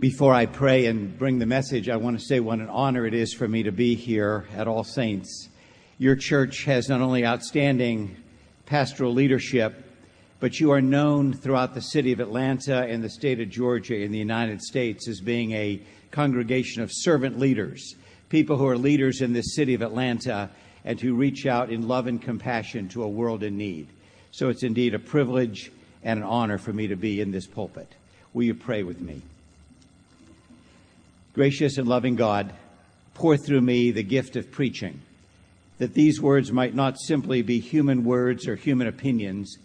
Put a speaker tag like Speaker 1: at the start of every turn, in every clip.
Speaker 1: Before I pray and bring the message, I want to say what an honor it is for me to be here at All Saints. Your church has not only outstanding pastoral leadership, but you are known throughout the city of Atlanta and the state of Georgia in the United States as being a congregation of servant leaders, people who are leaders in this city of Atlanta and who reach out in love and compassion to a world in need. So it's indeed a privilege and an honor for me to be in this pulpit. Will you pray with me? Gracious and loving God, pour through me the gift of preaching, that these words might not simply be human words or human opinions,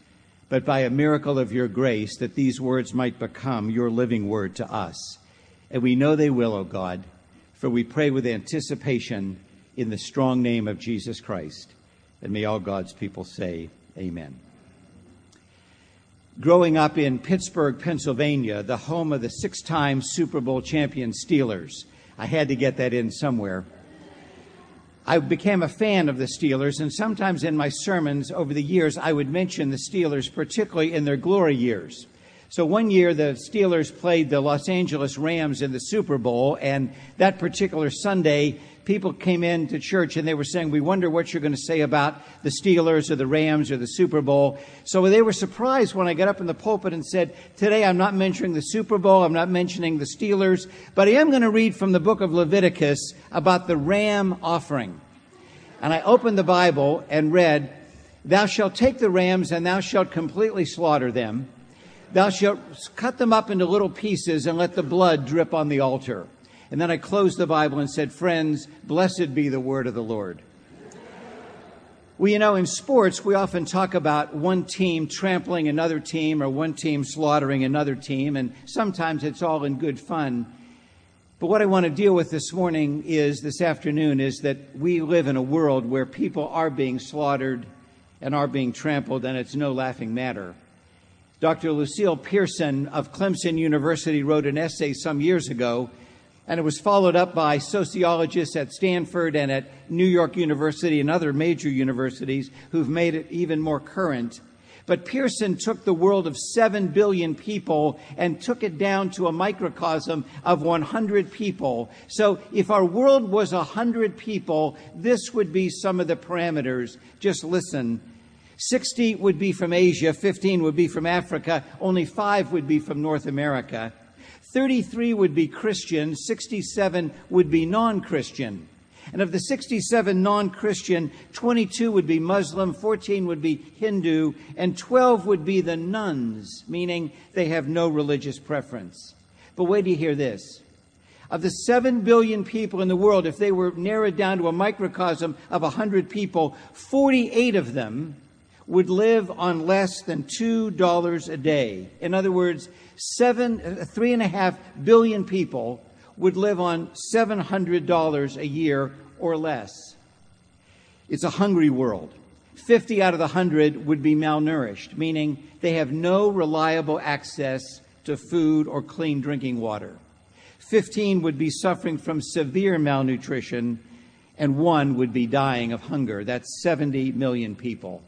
Speaker 1: but by a miracle of your grace, that these words might become your living word to us. And we know they will, O oh God, for we pray with anticipation in the strong name of Jesus Christ. And may all God's people say, Amen. Growing up in Pittsburgh, Pennsylvania, the home of the six time Super Bowl champion Steelers, I had to get that in somewhere. I became a fan of the Steelers, and sometimes in my sermons over the years, I would mention the Steelers, particularly in their glory years. So one year, the Steelers played the Los Angeles Rams in the Super Bowl, and that particular Sunday, people came into church and they were saying, We wonder what you're going to say about the Steelers or the Rams or the Super Bowl. So they were surprised when I got up in the pulpit and said, Today I'm not mentioning the Super Bowl, I'm not mentioning the Steelers, but I am going to read from the book of Leviticus about the ram offering. And I opened the Bible and read, Thou shalt take the rams and thou shalt completely slaughter them. Thou shalt cut them up into little pieces and let the blood drip on the altar. And then I closed the Bible and said, Friends, blessed be the word of the Lord. Well, you know, in sports, we often talk about one team trampling another team or one team slaughtering another team, and sometimes it's all in good fun. But what I want to deal with this morning is, this afternoon, is that we live in a world where people are being slaughtered and are being trampled, and it's no laughing matter. Dr. Lucille Pearson of Clemson University wrote an essay some years ago and it was followed up by sociologists at Stanford and at New York University and other major universities who've made it even more current. But Pearson took the world of 7 billion people and took it down to a microcosm of 100 people. So if our world was 100 people, this would be some of the parameters. Just listen. 60 would be from Asia, 15 would be from Africa, only 5 would be from North America. 33 would be Christian, 67 would be non Christian. And of the 67 non Christian, 22 would be Muslim, 14 would be Hindu, and 12 would be the nones, meaning they have no religious preference. But wait you hear this. Of the 7 billion people in the world, if they were narrowed down to a microcosm of 100 people, 48 of them would live on less than $2 a day. In other words, seven, three and a half billion people would live on $700 a year or less. It's a hungry world. 50 out of the 100 would be malnourished, meaning they have no reliable access to food or clean drinking water. 15 would be suffering from severe malnutrition, and one would be dying of hunger. That's 70 million people.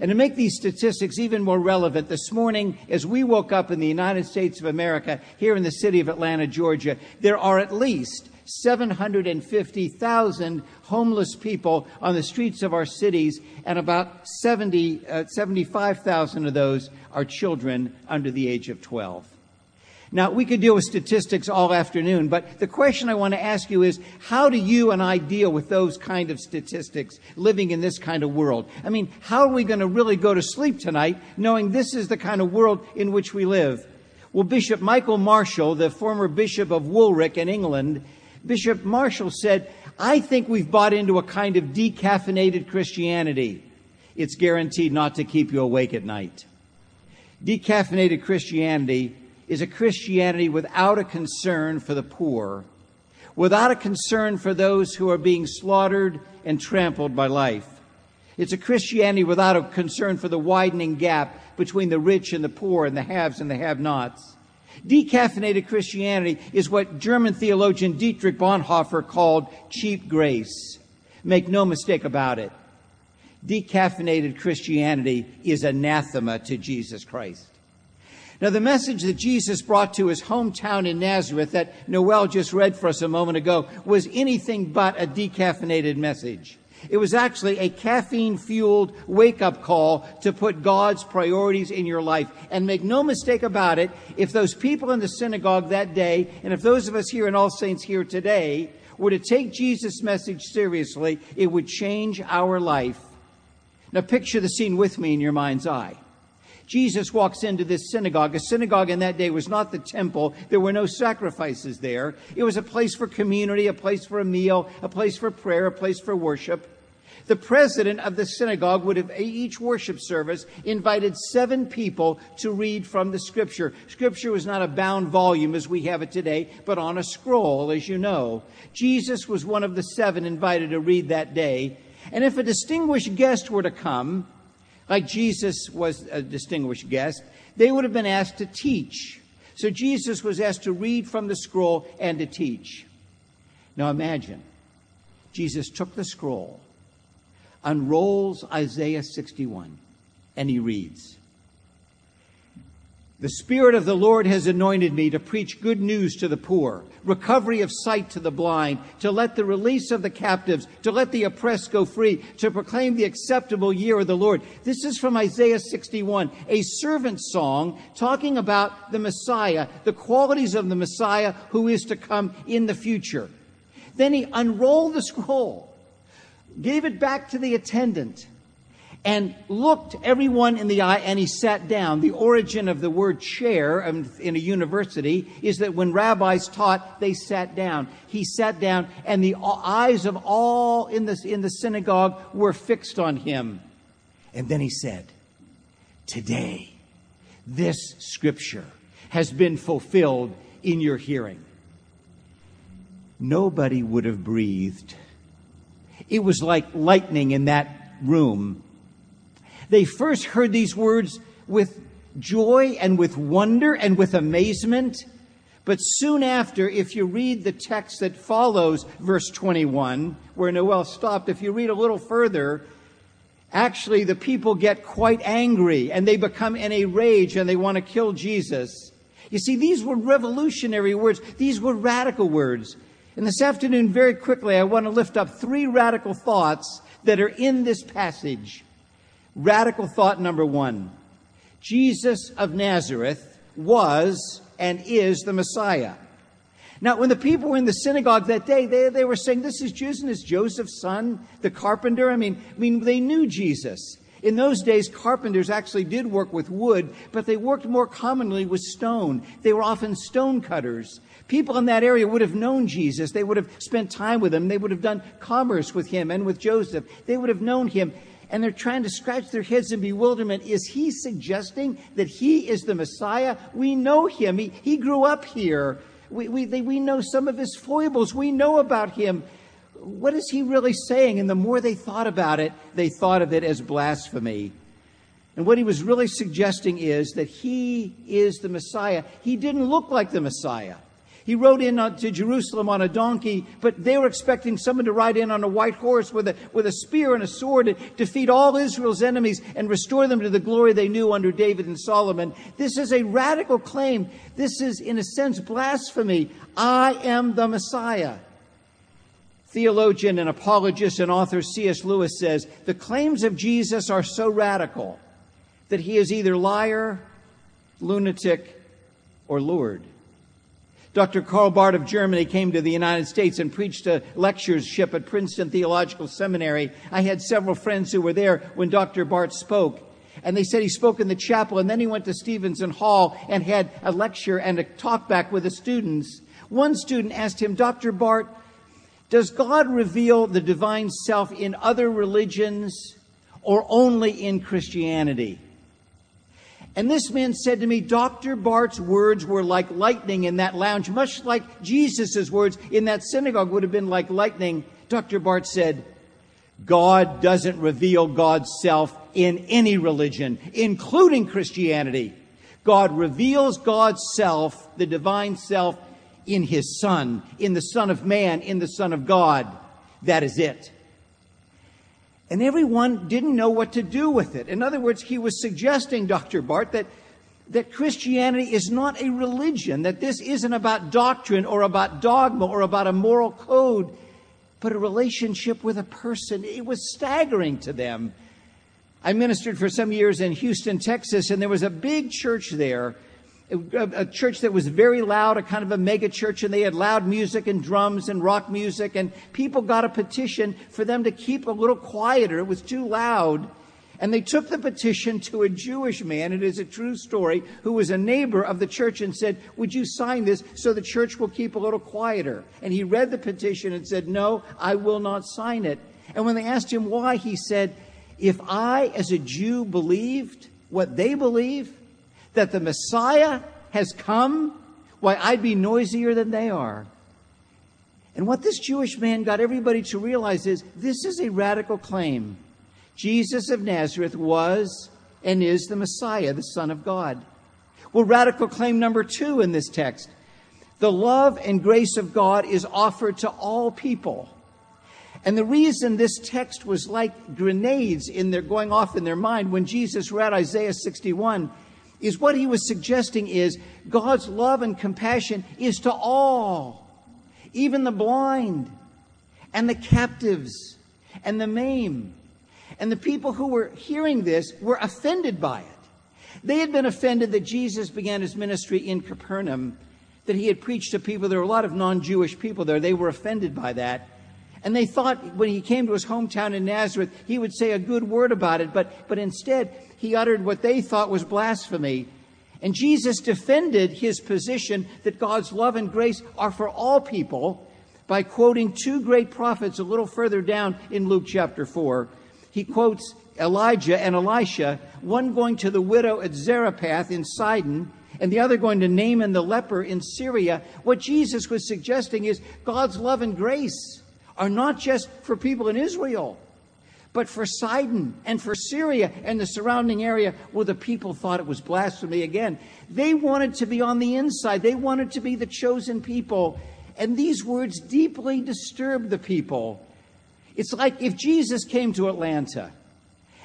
Speaker 1: And to make these statistics even more relevant, this morning, as we woke up in the United States of America, here in the city of Atlanta, Georgia, there are at least 750,000 homeless people on the streets of our cities, and about 70, uh, 75,000 of those are children under the age of 12. Now, we could deal with statistics all afternoon, but the question I want to ask you is how do you and I deal with those kind of statistics living in this kind of world? I mean, how are we going to really go to sleep tonight knowing this is the kind of world in which we live? Well, Bishop Michael Marshall, the former Bishop of Woolwich in England, Bishop Marshall said, I think we've bought into a kind of decaffeinated Christianity. It's guaranteed not to keep you awake at night. Decaffeinated Christianity is a Christianity without a concern for the poor, without a concern for those who are being slaughtered and trampled by life. It's a Christianity without a concern for the widening gap between the rich and the poor and the haves and the have nots. Decaffeinated Christianity is what German theologian Dietrich Bonhoeffer called cheap grace. Make no mistake about it. Decaffeinated Christianity is anathema to Jesus Christ. Now, the message that Jesus brought to his hometown in Nazareth that Noel just read for us a moment ago was anything but a decaffeinated message. It was actually a caffeine fueled wake up call to put God's priorities in your life. And make no mistake about it, if those people in the synagogue that day, and if those of us here in All Saints here today, were to take Jesus' message seriously, it would change our life. Now picture the scene with me in your mind's eye. Jesus walks into this synagogue. A synagogue in that day was not the temple. There were no sacrifices there. It was a place for community, a place for a meal, a place for prayer, a place for worship. The president of the synagogue would have each worship service invited seven people to read from the scripture. Scripture was not a bound volume as we have it today, but on a scroll, as you know. Jesus was one of the seven invited to read that day. And if a distinguished guest were to come, like Jesus was a distinguished guest, they would have been asked to teach. So Jesus was asked to read from the scroll and to teach. Now imagine, Jesus took the scroll unrolls Isaiah 61 and he reads, the Spirit of the Lord has anointed me to preach good news to the poor, recovery of sight to the blind, to let the release of the captives, to let the oppressed go free, to proclaim the acceptable year of the Lord. This is from Isaiah 61, a servant song talking about the Messiah, the qualities of the Messiah who is to come in the future. Then he unrolled the scroll gave it back to the attendant, and looked everyone in the eye and he sat down. The origin of the word chair um, in a university is that when rabbis taught, they sat down. He sat down and the uh, eyes of all in the, in the synagogue were fixed on him. And then he said, Today, this scripture has been fulfilled in your hearing. Nobody would have breathed it was like lightning in that room. They first heard these words with joy and with wonder and with amazement. But soon after, if you read the text that follows verse 21, where Noel stopped, if you read a little further, actually the people get quite angry and they become in a rage and they want to kill Jesus. You see, these were revolutionary words. These were radical words. And this afternoon, very quickly, I want to lift up three radical thoughts that are in this passage. Radical thought number one Jesus of Nazareth was and is the Messiah. Now, when the people were in the synagogue that day, they, they were saying, This is Jesus and is Joseph's son, the carpenter. I mean, I mean, they knew Jesus. In those days, carpenters actually did work with wood, but they worked more commonly with stone. They were often stone cutters. People in that area would have known Jesus. They would have spent time with him. They would have done commerce with him and with Joseph. They would have known him. And they're trying to scratch their heads in bewilderment. Is he suggesting that he is the Messiah? We know him. He, he grew up here. We, we, they, we know some of his foibles. We know about him. What is he really saying? And the more they thought about it, they thought of it as blasphemy. And what he was really suggesting is that he is the Messiah. He didn't look like the Messiah. He rode in uh, to Jerusalem on a donkey, but they were expecting someone to ride in on a white horse with a, with a spear and a sword to defeat all Israel's enemies and restore them to the glory they knew under David and Solomon. This is a radical claim. This is, in a sense, blasphemy. I am the Messiah. Theologian and apologist and author C.S. Lewis says the claims of Jesus are so radical that he is either liar, lunatic, or Lord. Dr. Karl Barth of Germany came to the United States and preached a lectureship at Princeton Theological Seminary. I had several friends who were there when Dr. Barth spoke. And they said he spoke in the chapel and then he went to Stevenson Hall and had a lecture and a talk back with the students. One student asked him, Dr. Barth, does God reveal the divine self in other religions or only in Christianity? And this man said to me, Dr. Barth's words were like lightning in that lounge, much like Jesus' words in that synagogue would have been like lightning. Dr. Bart said, God doesn't reveal God's self in any religion, including Christianity. God reveals God's self, the divine self, in His Son, in the Son of Man, in the Son of God. That is it. And everyone didn't know what to do with it. In other words, he was suggesting, Dr. Barth, that that Christianity is not a religion, that this isn't about doctrine or about dogma or about a moral code, but a relationship with a person. It was staggering to them. I ministered for some years in Houston, Texas, and there was a big church there, a church that was very loud, a kind of a mega church, and they had loud music and drums and rock music, and people got a petition for them to keep a little quieter. It was too loud. And they took the petition to a Jewish man, it is a true story, who was a neighbor of the church and said, Would you sign this so the church will keep a little quieter? And he read the petition and said, No, I will not sign it. And when they asked him why, he said, If I, as a Jew, believed what they believe, that the Messiah has come, why, I'd be noisier than they are. And what this Jewish man got everybody to realize is this is a radical claim. Jesus of Nazareth was and is the Messiah, the Son of God. Well, radical claim number two in this text the love and grace of God is offered to all people. And the reason this text was like grenades in their going off in their mind when Jesus read Isaiah 61 is what he was suggesting is God's love and compassion is to all, even the blind and the captives and the maimed and the people who were hearing this were offended by it. They had been offended that Jesus began his ministry in Capernaum, that he had preached to people. There were a lot of non Jewish people there. They were offended by that. And they thought when he came to his hometown in Nazareth, he would say a good word about it. But, but instead, he uttered what they thought was blasphemy. And Jesus defended his position that God's love and grace are for all people by quoting two great prophets a little further down in Luke chapter 4 he quotes Elijah and Elisha, one going to the widow at Zarephath in Sidon, and the other going to Naaman the leper in Syria. What Jesus was suggesting is God's love and grace are not just for people in Israel, but for Sidon and for Syria and the surrounding area where the people thought it was blasphemy again. They wanted to be on the inside, they wanted to be the chosen people. And these words deeply disturbed the people. It's like if Jesus came to Atlanta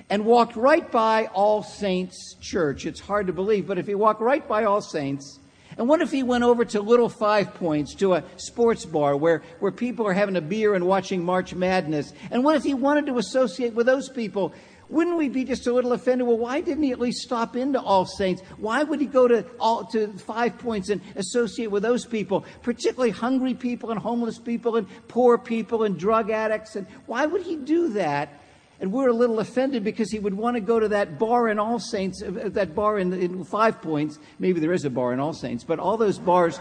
Speaker 1: and walked right by All Saints Church. It's hard to believe, but if he walked right by All Saints, and what if he went over to Little Five Points, to a sports bar where, where people are having a beer and watching March Madness? And what if he wanted to associate with those people? Wouldn't we be just a little offended? Well, why didn't he at least stop into All Saints? Why would he go to all to Five Points and associate with those people, particularly hungry people and homeless people and poor people and drug addicts? And why would he do that? And we're a little offended because he would want to go to that bar in All Saints, uh, that bar in, in Five Points. Maybe there is a bar in All Saints, but all those bars,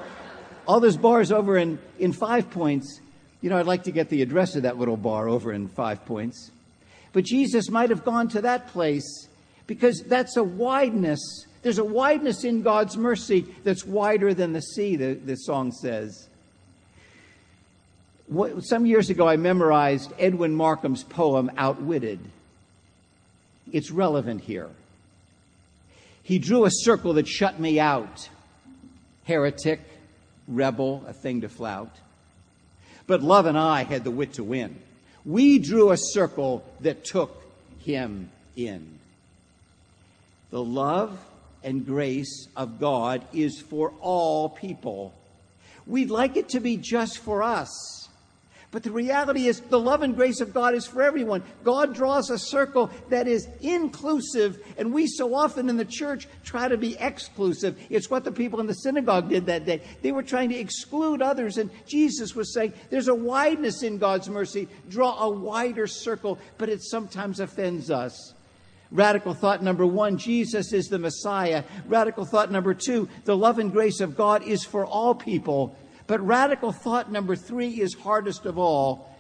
Speaker 1: all those bars over in, in Five Points, you know, I'd like to get the address of that little bar over in Five Points. But Jesus might have gone to that place because that's a wideness. There's a wideness in God's mercy that's wider than the sea, the, the song says. Some years ago, I memorized Edwin Markham's poem, Outwitted. It's relevant here. He drew a circle that shut me out. Heretic, rebel, a thing to flout. But love and I had the wit to win. We drew a circle that took him in. The love and grace of God is for all people. We'd like it to be just for us. But the reality is, the love and grace of God is for everyone. God draws a circle that is inclusive, and we so often in the church try to be exclusive. It's what the people in the synagogue did that day. They were trying to exclude others, and Jesus was saying, There's a wideness in God's mercy. Draw a wider circle, but it sometimes offends us. Radical thought number one Jesus is the Messiah. Radical thought number two the love and grace of God is for all people. But radical thought number three is hardest of all.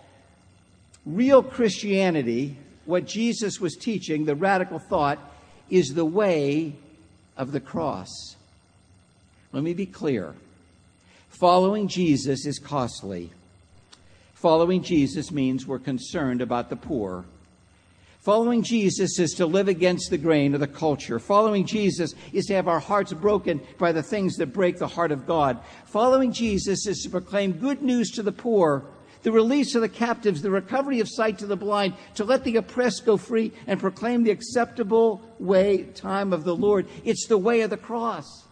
Speaker 1: Real Christianity, what Jesus was teaching, the radical thought, is the way of the cross. Let me be clear. Following Jesus is costly. Following Jesus means we're concerned about the poor. Following Jesus is to live against the grain of the culture. Following Jesus is to have our hearts broken by the things that break the heart of God. Following Jesus is to proclaim good news to the poor the release of the captives, the recovery of sight to the blind, to let the oppressed go free and proclaim the acceptable way, time of the Lord. It's the way of the cross.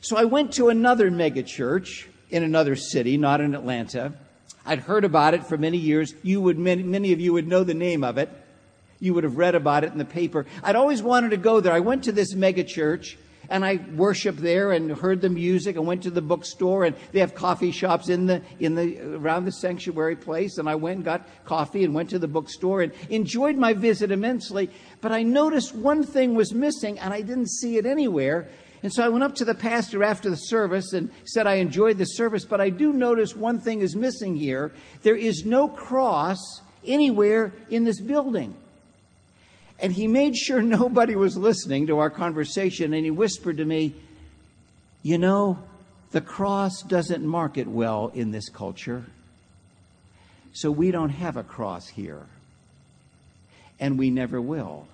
Speaker 1: So I went to another megachurch in another city, not in Atlanta. I'd heard about it for many years. You would, many, many of you would know the name of it. You would have read about it in the paper. I'd always wanted to go there. I went to this megachurch and I worshiped there and heard the music and went to the bookstore and they have coffee shops in the in the around the sanctuary place and I went and got coffee and went to the bookstore and enjoyed my visit immensely but I noticed one thing was missing and I didn't see it anywhere and so I went up to the pastor after the service and said I enjoyed the service but I do notice one thing is missing here there is no cross anywhere in this building and he made sure nobody was listening to our conversation, and he whispered to me, You know, the cross doesn't market well in this culture. So we don't have a cross here. And we never will.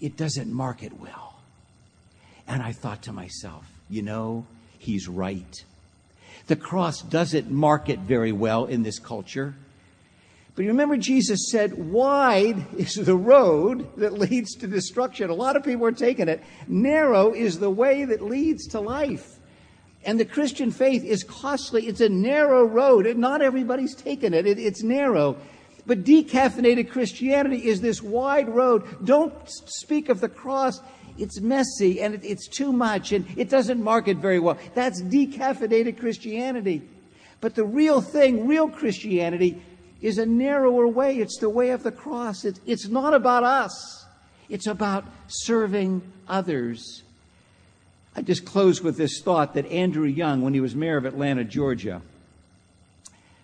Speaker 1: It doesn't market well. And I thought to myself, you know, he's right. The cross doesn't market very well in this culture. But you remember Jesus said, wide is the road that leads to destruction. A lot of people are taking it. Narrow is the way that leads to life. And the Christian faith is costly. It's a narrow road. And not everybody's taken it. it. It's narrow. But decaffeinated Christianity is this wide road. Don't speak of the cross. It's messy and it's too much and it doesn't market very well. That's decaffeinated Christianity. But the real thing, real Christianity, is a narrower way. It's the way of the cross. It's, it's not about us, it's about serving others. I just close with this thought that Andrew Young, when he was mayor of Atlanta, Georgia,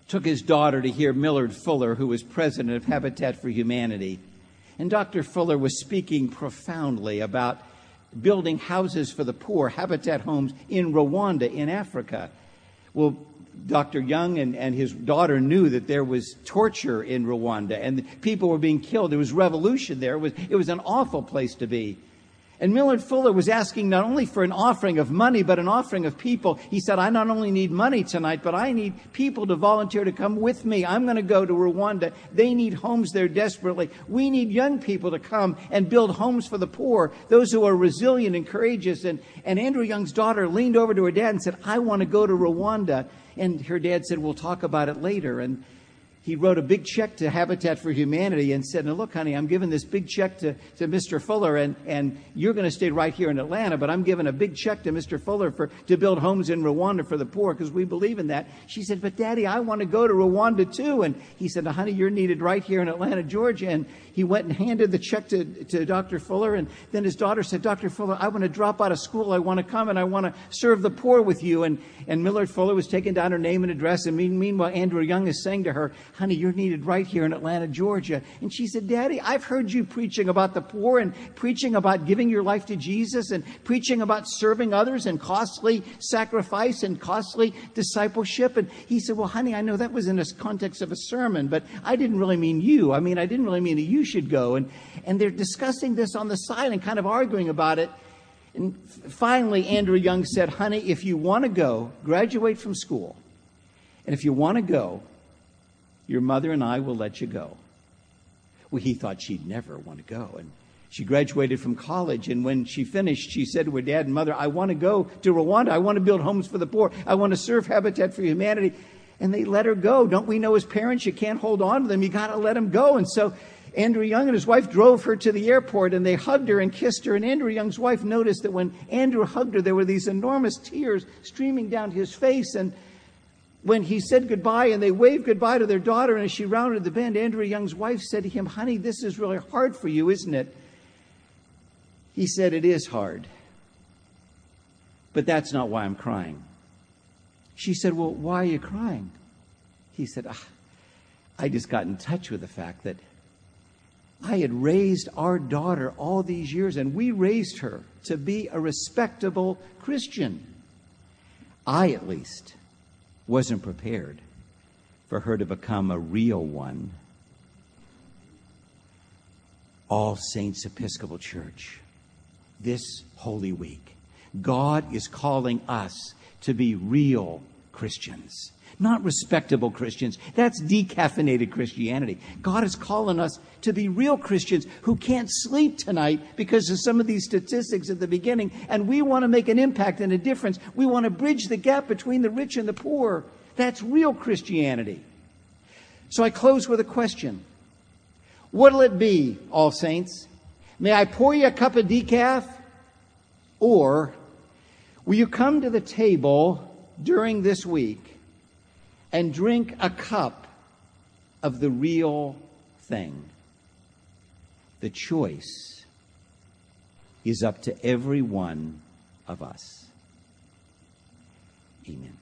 Speaker 1: took his daughter to hear Millard Fuller, who was president of Habitat for Humanity. And Dr. Fuller was speaking profoundly about building houses for the poor, habitat homes in Rwanda, in Africa. Well, Dr. Young and, and his daughter knew that there was torture in Rwanda and people were being killed. There was revolution there. It was, it was an awful place to be. And Millard Fuller was asking not only for an offering of money, but an offering of people. He said, I not only need money tonight, but I need people to volunteer to come with me. I'm going to go to Rwanda. They need homes there desperately. We need young people to come and build homes for the poor, those who are resilient and courageous. And, and Andrew Young's daughter leaned over to her dad and said, I want to go to Rwanda. And her dad said, We'll talk about it later. And he wrote a big check to Habitat for Humanity and said, Now, look, honey, I'm giving this big check to, to Mr. Fuller, and, and you're going to stay right here in Atlanta, but I'm giving a big check to Mr. Fuller for, to build homes in Rwanda for the poor because we believe in that. She said, But, Daddy, I want to go to Rwanda too. And he said, Honey, you're needed right here in Atlanta, Georgia. And he went and handed the check to, Dr. Fuller. And then his daughter said, Dr. Fuller, I want to drop out of school. I want to come and I want to serve the poor with you. And, and Millard Fuller was taking down her name and address. And meanwhile, Andrew Young is saying to her, Honey, you're needed right here in Atlanta, Georgia. And she said, Daddy, I've heard you preaching about the poor and preaching about giving your life to Jesus and preaching about serving others and costly sacrifice and costly discipleship. And he said, Well, honey, I know that was in the context of a sermon, but I didn't really mean you. I mean, I didn't really mean that you should go. And, and they're discussing this on the side and kind of arguing about it. And finally, Andrew Young said, Honey, if you want to go, graduate from school. And if you want to go, your mother and I will let you go. Well, he thought she'd never want to go. And she graduated from college. And when she finished, she said to her dad and mother, I want to go to Rwanda. I want to build homes for the poor. I want to serve Habitat for Humanity. And they let her go. Don't we know as parents, you can't hold on to them. You got to let them go. And so Andrew Young and his wife drove her to the airport and they hugged her and kissed her. And Andrew Young's wife noticed that when Andrew hugged her, there were these enormous tears streaming down his face. And when he said goodbye and they waved goodbye to their daughter, and as she rounded the bend, Andrew Young's wife said to him, Honey, this is really hard for you, isn't it? He said, It is hard. But that's not why I'm crying. She said, Well, why are you crying? He said, ah, I just got in touch with the fact that I had raised our daughter all these years, and we raised her to be a respectable Christian. I, at least, wasn't prepared for her to become a real one. All Saints Episcopal Church, this Holy Week, God is calling us to be real Christians, not respectable Christians. That's decaffeinated Christianity. God is calling us to be real Christians who can't sleep tonight because of some of these statistics at the beginning, and we want to make an impact and a difference. We want to bridge the gap between the rich and the poor. That's real Christianity. So I close with a question What'll it be, All Saints? May I pour you a cup of decaf? Or will you come to the table during this week and drink a cup of the real thing? The choice is up to every one of us. Amen.